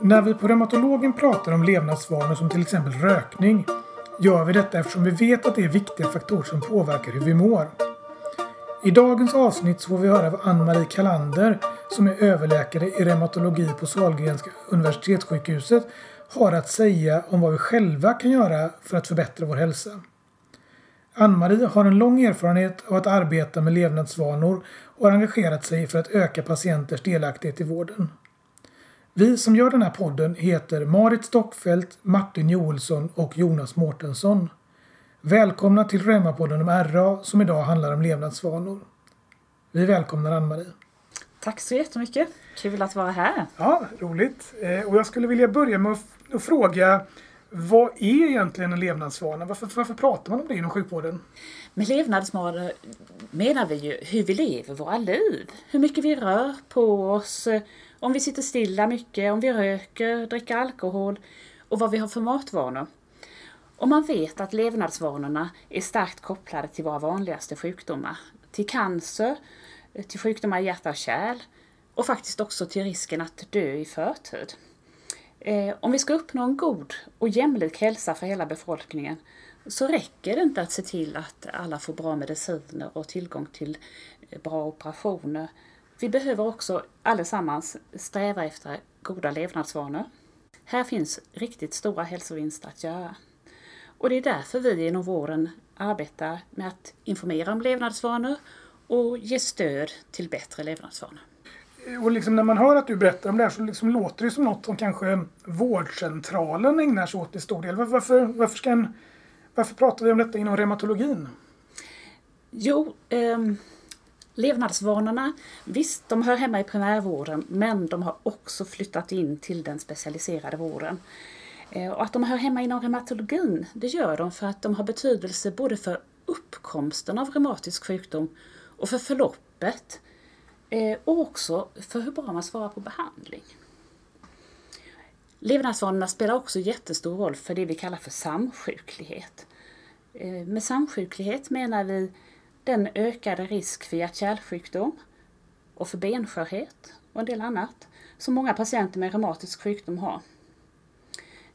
När vi på reumatologen pratar om levnadsvanor som till exempel rökning gör vi detta eftersom vi vet att det är viktiga faktorer som påverkar hur vi mår. I dagens avsnitt så får vi höra av Ann-Marie Kalander som är överläkare i reumatologi på Sahlgrenska universitetssjukhuset har att säga om vad vi själva kan göra för att förbättra vår hälsa. Ann-Marie har en lång erfarenhet av att arbeta med levnadsvanor och har engagerat sig för att öka patienters delaktighet i vården. Vi som gör den här podden heter Marit Stockfeldt, Martin Joelsson och Jonas Mårtensson. Välkomna till Reumapodden om RA som idag handlar om levnadsvanor. Vi välkomnar Ann-Marie. Tack så jättemycket. Kul att vara här. Ja, roligt. Eh, och jag skulle vilja börja med att fråga vad är egentligen en levnadsvana? Varför, varför pratar man om det inom sjukvården? Med levnadsvanor menar vi ju hur vi lever våra liv. Hur mycket vi rör på oss, om vi sitter stilla mycket, om vi röker, dricker alkohol och vad vi har för matvanor. Och man vet att levnadsvanorna är starkt kopplade till våra vanligaste sjukdomar. Till cancer, till sjukdomar i hjärta och kärl och faktiskt också till risken att dö i förtid. Eh, om vi ska uppnå en god och jämlik hälsa för hela befolkningen så räcker det inte att se till att alla får bra mediciner och tillgång till eh, bra operationer. Vi behöver också allesammans sträva efter goda levnadsvanor. Här finns riktigt stora hälsovinster att göra. Och det är därför vi inom vården arbetar med att informera om levnadsvanor och ge stöd till bättre levnadsvanor. Och liksom när man hör att du berättar om det här så liksom låter det som något som kanske vårdcentralen ägnar sig åt i stor del. Varför, varför, ska en, varför pratar vi om detta inom reumatologin? Jo, eh, levnadsvanorna, visst de hör hemma i primärvården men de har också flyttat in till den specialiserade vården. Eh, och att de hör hemma inom reumatologin, det gör de för att de har betydelse både för uppkomsten av reumatisk sjukdom och för förloppet Eh, Eh, och också för hur bra man svarar på behandling. Levnadsvanorna spelar också jättestor roll för det vi kallar för samsjuklighet. Eh, med samsjuklighet menar vi den ökade risk för hjärt-kärlsjukdom och för benskörhet och en del annat som många patienter med reumatisk sjukdom har.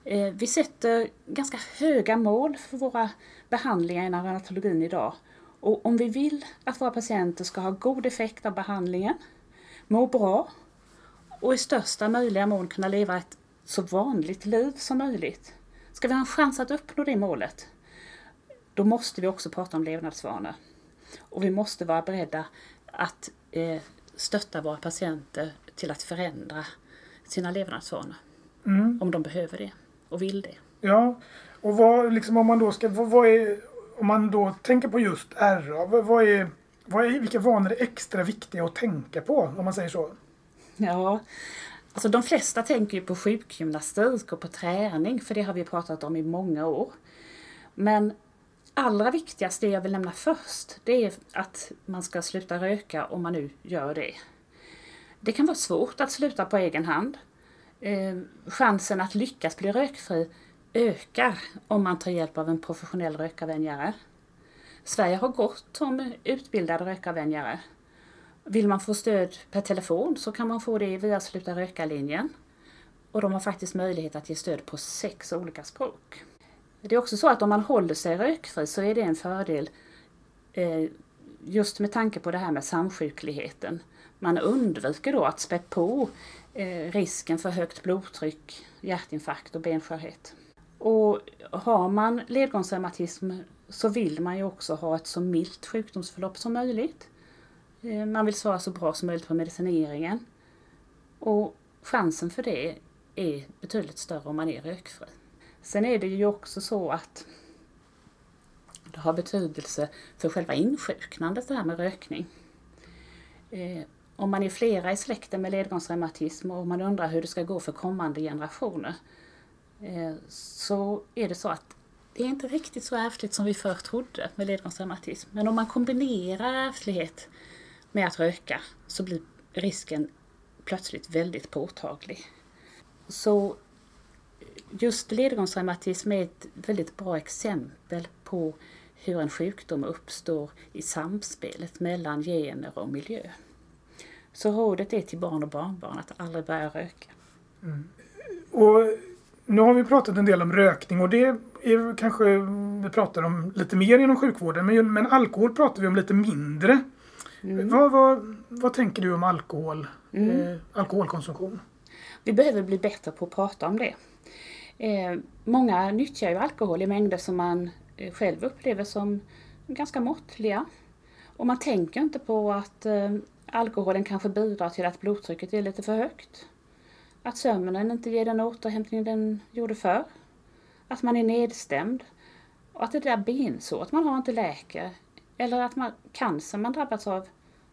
Eh, vi sätter ganska höga mål för våra behandlingar inom reumatologin idag och om vi vill att våra patienter ska ha god effekt av behandlingen, må bra och i största möjliga mån kunna leva ett så vanligt liv som möjligt. Ska vi ha en chans att uppnå det målet, då måste vi också prata om levnadsvanor. Och vi måste vara beredda att eh, stötta våra patienter till att förändra sina levnadsvanor. Mm. Om de behöver det och vill det. Ja, och vad, liksom, om man då ska, vad, vad är om man då tänker på just RA, vad är, vad är, vilka vanor är extra viktiga att tänka på om man säger så? Ja, alltså de flesta tänker ju på sjukgymnastik och på träning för det har vi pratat om i många år. Men allra viktigast, det jag vill nämna först, det är att man ska sluta röka om man nu gör det. Det kan vara svårt att sluta på egen hand. Eh, chansen att lyckas bli rökfri ökar om man tar hjälp av en professionell rökavvänjare. Sverige har gott om utbildade rökavvänjare. Vill man få stöd per telefon så kan man få det via Sluta röka-linjen. Och de har faktiskt möjlighet att ge stöd på sex olika språk. Det är också så att om man håller sig rökfri så är det en fördel eh, just med tanke på det här med samsjukligheten. Man undviker då att spä på eh, risken för högt blodtryck, hjärtinfarkt och benskörhet. Och har man ledgångsreumatism så vill man ju också ha ett så milt sjukdomsförlopp som möjligt. Eh, man vill svara så bra som möjligt på medicineringen. Och chansen för det är betydligt större om man är rökfri. Sen är det ju också så att det har betydelse för själva insjuknandet det här med rökning. Eh, om man är flera i släkten med ledgångsreumatism och man undrar hur det ska gå för kommande generationer Eh, så är det så att det är inte riktigt så ärftligt som vi förr trodde med ledgångsreumatism. Men om man kombinerar ärftlighet med att röka så blir risken plötsligt väldigt påtaglig. Så just ledgångsreumatism är ett väldigt bra exempel på hur en sjukdom uppstår i samspelet mellan gener och miljö. Så rådet är till barn och barnbarn att aldrig börja röka. Mm. Och nu har vi pratat en del om rökning och det är kanske vi pratar om lite mer inom sjukvården. Men, men alkohol pratar vi om lite mindre. Mm. Vad, vad, vad tänker du om alkohol, mm. eh, alkoholkonsumtion? Vi behöver bli bättre på att prata om det. Eh, många nyttjar ju alkohol i mängder som man eh, själv upplever som ganska måttliga. Och man tänker inte på att eh, alkoholen kanske bidrar till att blodtrycket är lite för högt. Att sömnen inte ger den återhämtning den gjorde förr. Att man är nedstämd. Och att det där bensåret man har inte läker. Eller att man, cancer man drabbats av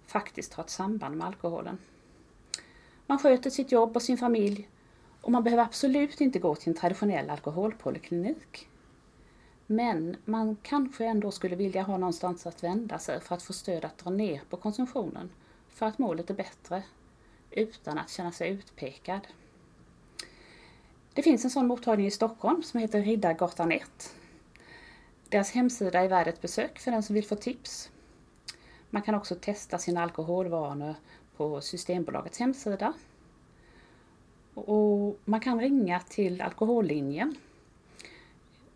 faktiskt har ett samband med alkoholen. Man sköter sitt jobb och sin familj och man behöver absolut inte gå till en traditionell alkoholpoliklinik. Men man kanske ändå skulle vilja ha någonstans att vända sig för att få stöd att dra ner på konsumtionen för att må lite bättre utan att känna sig utpekad. Det finns en sån mottagning i Stockholm som heter Riddargatan 1. Deras hemsida är värd ett besök för den som vill få tips. Man kan också testa sina alkoholvanor på Systembolagets hemsida. Och man kan ringa till alkohollinjen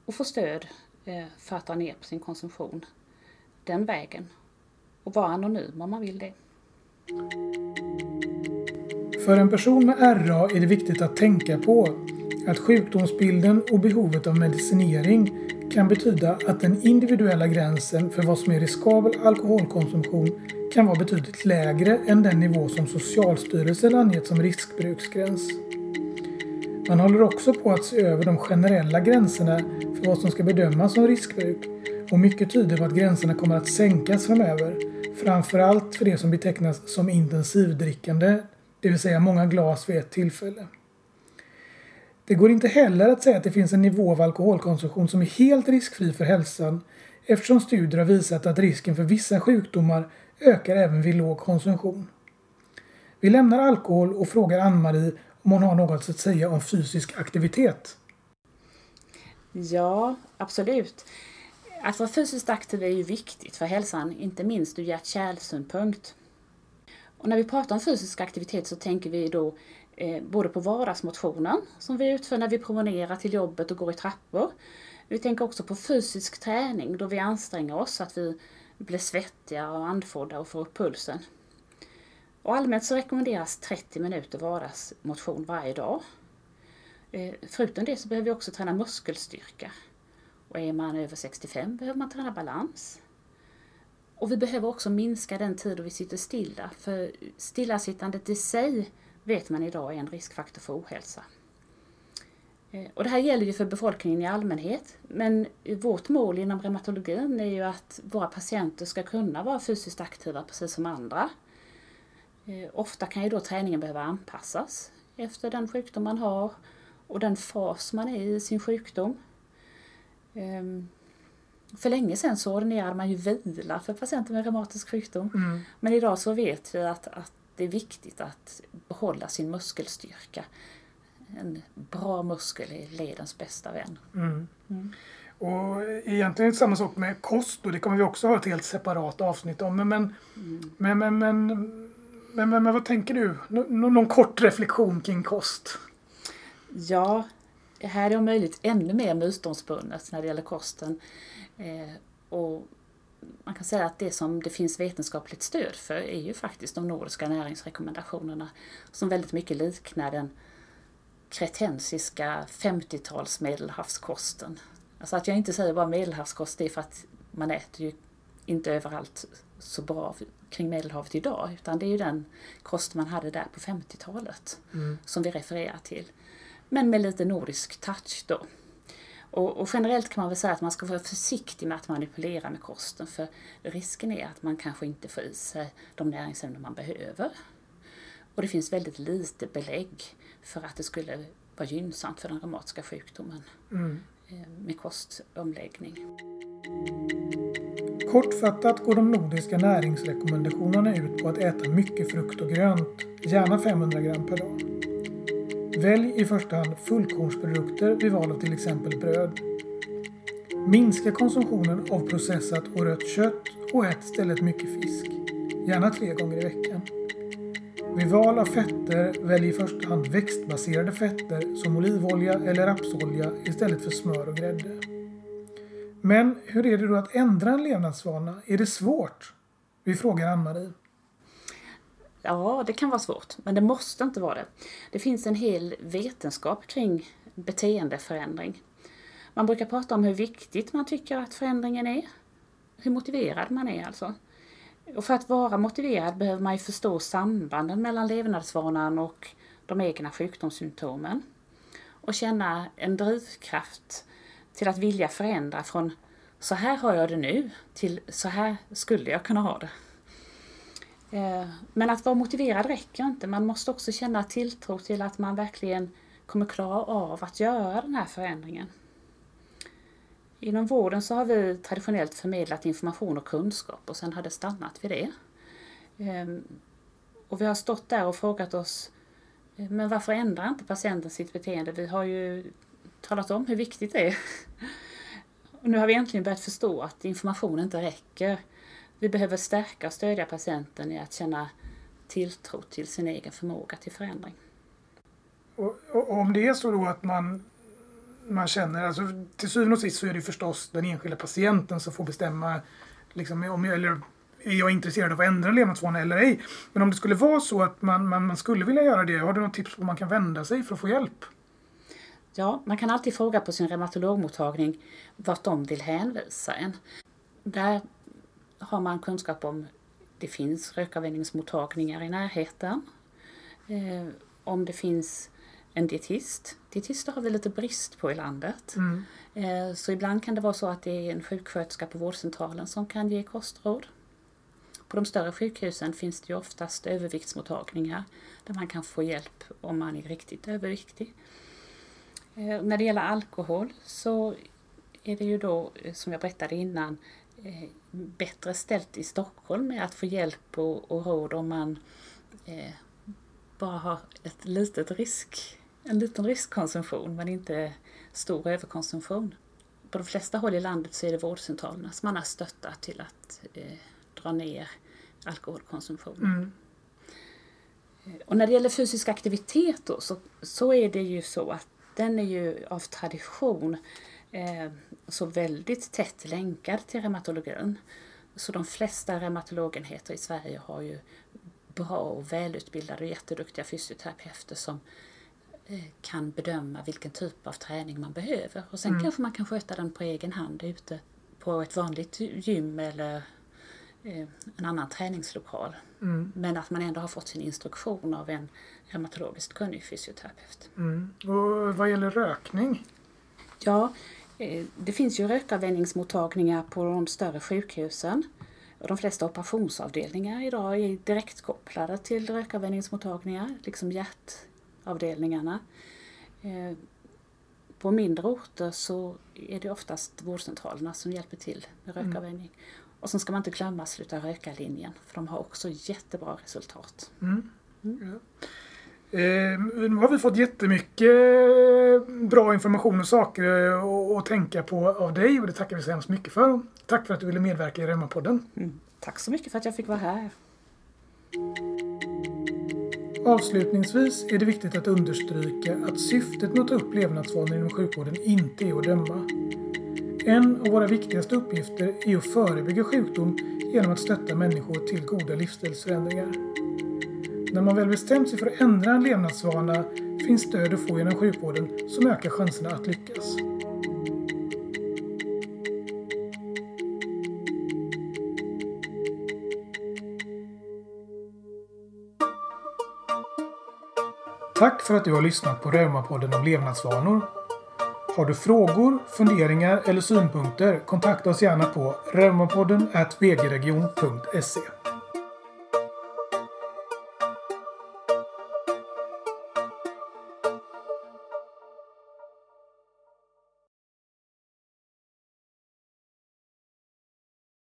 och få stöd eh, för att dra ner på sin konsumtion den vägen. Och vara anonym om man vill det. För en person med RA är det viktigt att tänka på att sjukdomsbilden och behovet av medicinering kan betyda att den individuella gränsen för vad som är riskabel alkoholkonsumtion kan vara betydligt lägre än den nivå som Socialstyrelsen angett som riskbruksgräns. Man håller också på att se över de generella gränserna för vad som ska bedömas som riskbruk och mycket tyder på att gränserna kommer att sänkas framöver, framförallt för det som betecknas som intensivdrickande, det vill säga många glas vid ett tillfälle. Det går inte heller att säga att det finns en nivå av alkoholkonsumtion som är helt riskfri för hälsan eftersom studier har visat att risken för vissa sjukdomar ökar även vid låg konsumtion. Vi lämnar alkohol och frågar Ann-Marie om hon har något att säga om fysisk aktivitet. Ja, absolut. Att vara fysiskt aktiv är ju viktigt för hälsan, inte minst ur hjärt-kärlsynpunkt. Och när vi pratar om fysisk aktivitet så tänker vi då Eh, både på vardagsmotionen som vi utför när vi promenerar till jobbet och går i trappor. Vi tänker också på fysisk träning då vi anstränger oss så att vi blir svettiga och andfådda och får upp pulsen. Och allmänt så rekommenderas 30 minuter vardagsmotion varje dag. Eh, förutom det så behöver vi också träna muskelstyrka. Och är man över 65 behöver man träna balans. Och vi behöver också minska den tid då vi sitter stilla, för stillasittandet i sig vet man idag är en riskfaktor för ohälsa. Eh, och det här gäller ju för befolkningen i allmänhet, men vårt mål inom reumatologin är ju att våra patienter ska kunna vara fysiskt aktiva precis som andra. Eh, ofta kan ju då träningen behöva anpassas efter den sjukdom man har och den fas man är i sin sjukdom. Ehm, för länge sedan så ordinerade man ju vila för patienter med reumatisk sjukdom. Mm. Men idag så vet vi att, att det är viktigt att behålla sin muskelstyrka. En bra muskel är ledens bästa vän. Mm. Mm. Och egentligen är det samma sak med kost och det kommer vi också ha ett helt separat avsnitt om. Men, men, mm. men, men, men, men, men, men, vad tänker du? Nå någon kort reflektion kring kost? Ja, här är om möjligt ännu mer mytomspunnet när det gäller kosten. Eh, och man kan säga att det som det finns vetenskapligt stöd för är ju faktiskt de nordiska näringsrekommendationerna som väldigt mycket liknar den kretensiska 50-tals medelhavskosten. Alltså att jag inte säger bara medelhavskost, det är för att man äter ju inte överallt så bra kring Medelhavet idag, utan det är ju den kost man hade där på 50-talet mm. som vi refererar till. Men med lite nordisk touch då. Och, och, generellt kan man väl säga att man ska vara försiktig med att manipulera med kosten för risken är att man kanske inte får i sig de näringsämnen man behöver. Och det finns väldigt lite belägg för att det skulle vara gynnsamt för den reumatiska sjukdomen mm. Eh, med kostomläggning. Kortfattat går de nordiska näringsrekommendationerna ut på att äta mycket frukt och grönt, gärna 500 gram per dag. Välj i första hand fullkornsprodukter vid val av till exempel bröd. Minska konsumtionen av processat och rött kött och ät istället mycket fisk. Gärna tre gånger i veckan. Vid val av fetter välj i första hand växtbaserade fetter som olivolja eller rapsolja istället för smör och grädde. Men hur är det då att ändra en levnadsvana? Är det svårt? Vi frågar Ann-Marie. Ja, det kan vara svårt, men det måste inte vara det. Det finns en hel vetenskap kring beteendeförändring. Man brukar prata om hur viktigt man tycker att förändringen är. Hur motiverad man är alltså. Och för att vara motiverad behöver man ju förstå sambanden mellan levnadsvanan och de egna sjukdomssymptomen. Och känna en drivkraft till att vilja förändra från så här har jag det nu till så här skulle jag kunna ha det. Eh, men att vara motiverad räcker inte. Man måste också känna tilltro till att man verkligen kommer klara av att göra den här förändringen. Inom vården så har vi traditionellt förmedlat information och kunskap och sen har det stannat vid det. Ehm, och vi har stått där och frågat oss, eh, men varför ändrar inte patienten sitt beteende? Vi har ju talat om hur viktigt det är. Och nu har vi äntligen börjat förstå att information inte räcker. Vi behöver stärka och stödja patienten i att känna tilltro till sin egen förmåga till förändring. Och, och om det är så då att man, man känner, alltså till syvende och sist så är det förstås den enskilda patienten som får bestämma liksom, om jag, eller är jag intresserad av att ändra levnadsvanor eller ej. Men om det skulle vara så att man, man, man skulle vilja göra det, har du något tips på hur man kan vända sig för att få hjälp? Ja, man kan alltid fråga på sin reumatologmottagning vart de vill hänvisa en. Där har man kunskap om det finns rökavvänjningsmottagningar i närheten. Eh, om det finns en dietist. Dietister har vi lite brist på i landet. Mm. Eh, så ibland kan det vara så att det är en sjuksköterska på vårdcentralen som kan ge kostråd. På de större sjukhusen finns det ju oftast överviktsmottagningar där man kan få hjälp om man är riktigt överviktig. Eh, när det gäller alkohol så är det ju då, eh, som jag berättade innan, bättre ställt i Stockholm med att få hjälp och, och råd om man eh, bara har ett litet risk, en liten riskkonsumtion men inte stor överkonsumtion. På de flesta håll i landet så är det vårdcentralerna som man har stöttat till att eh, dra ner alkoholkonsumtionen. Mm. Och när det gäller fysisk aktivitet då, så, så är det ju så att den är ju av tradition eh, så väldigt tätt länkad till reumatologin. Så de flesta reumatologenheter i Sverige har ju bra och välutbildade och jätteduktiga fysioterapeuter som eh, kan bedöma vilken typ av träning man behöver. Och sen mm. kanske man kan sköta den på egen hand ute på ett vanligt gym eller eh, en annan träningslokal. Mm. Men att man ändå har fått sin instruktion av en reumatologiskt kunnig fysioterapeut. Mm. Och vad gäller rökning? Ja, eh, det finns ju rökavvänjningsmottagningar på de större sjukhusen. De flesta operationsavdelningar idag är direkt kopplade till rökavvänjningsmottagningar, liksom hjärtavdelningarna. Eh, på mindre orter så är det oftast vårdcentralerna som hjälper till med mm. rökavvänjning. Mm. Och sen ska man inte glömma Sluta röka-linjen, för de har också jättebra resultat. Mm. Mm. Eh, nu har vi fått jättemycket bra information och saker att tänka på av dig och det tackar vi så hemskt mycket för. Tack för att du ville medverka i Reumapodden. Mm. Tack så mycket för att jag fick vara här. Avslutningsvis är det viktigt att understryka att syftet med att ta upp levnadsvanor inom sjukvården inte är att döma. En av våra viktigaste uppgifter är att förebygga sjukdom genom att stötta människor till goda livsstilsförändringar. När man väl bestämt sig för att ändra en levnadsvana finns stöd att få genom sjukvården som ökar chanserna att lyckas. Tack för att du har lyssnat på Reumapodden om levnadsvanor. Har du frågor, funderingar eller synpunkter kontakta oss gärna på reumapodden vgregion.se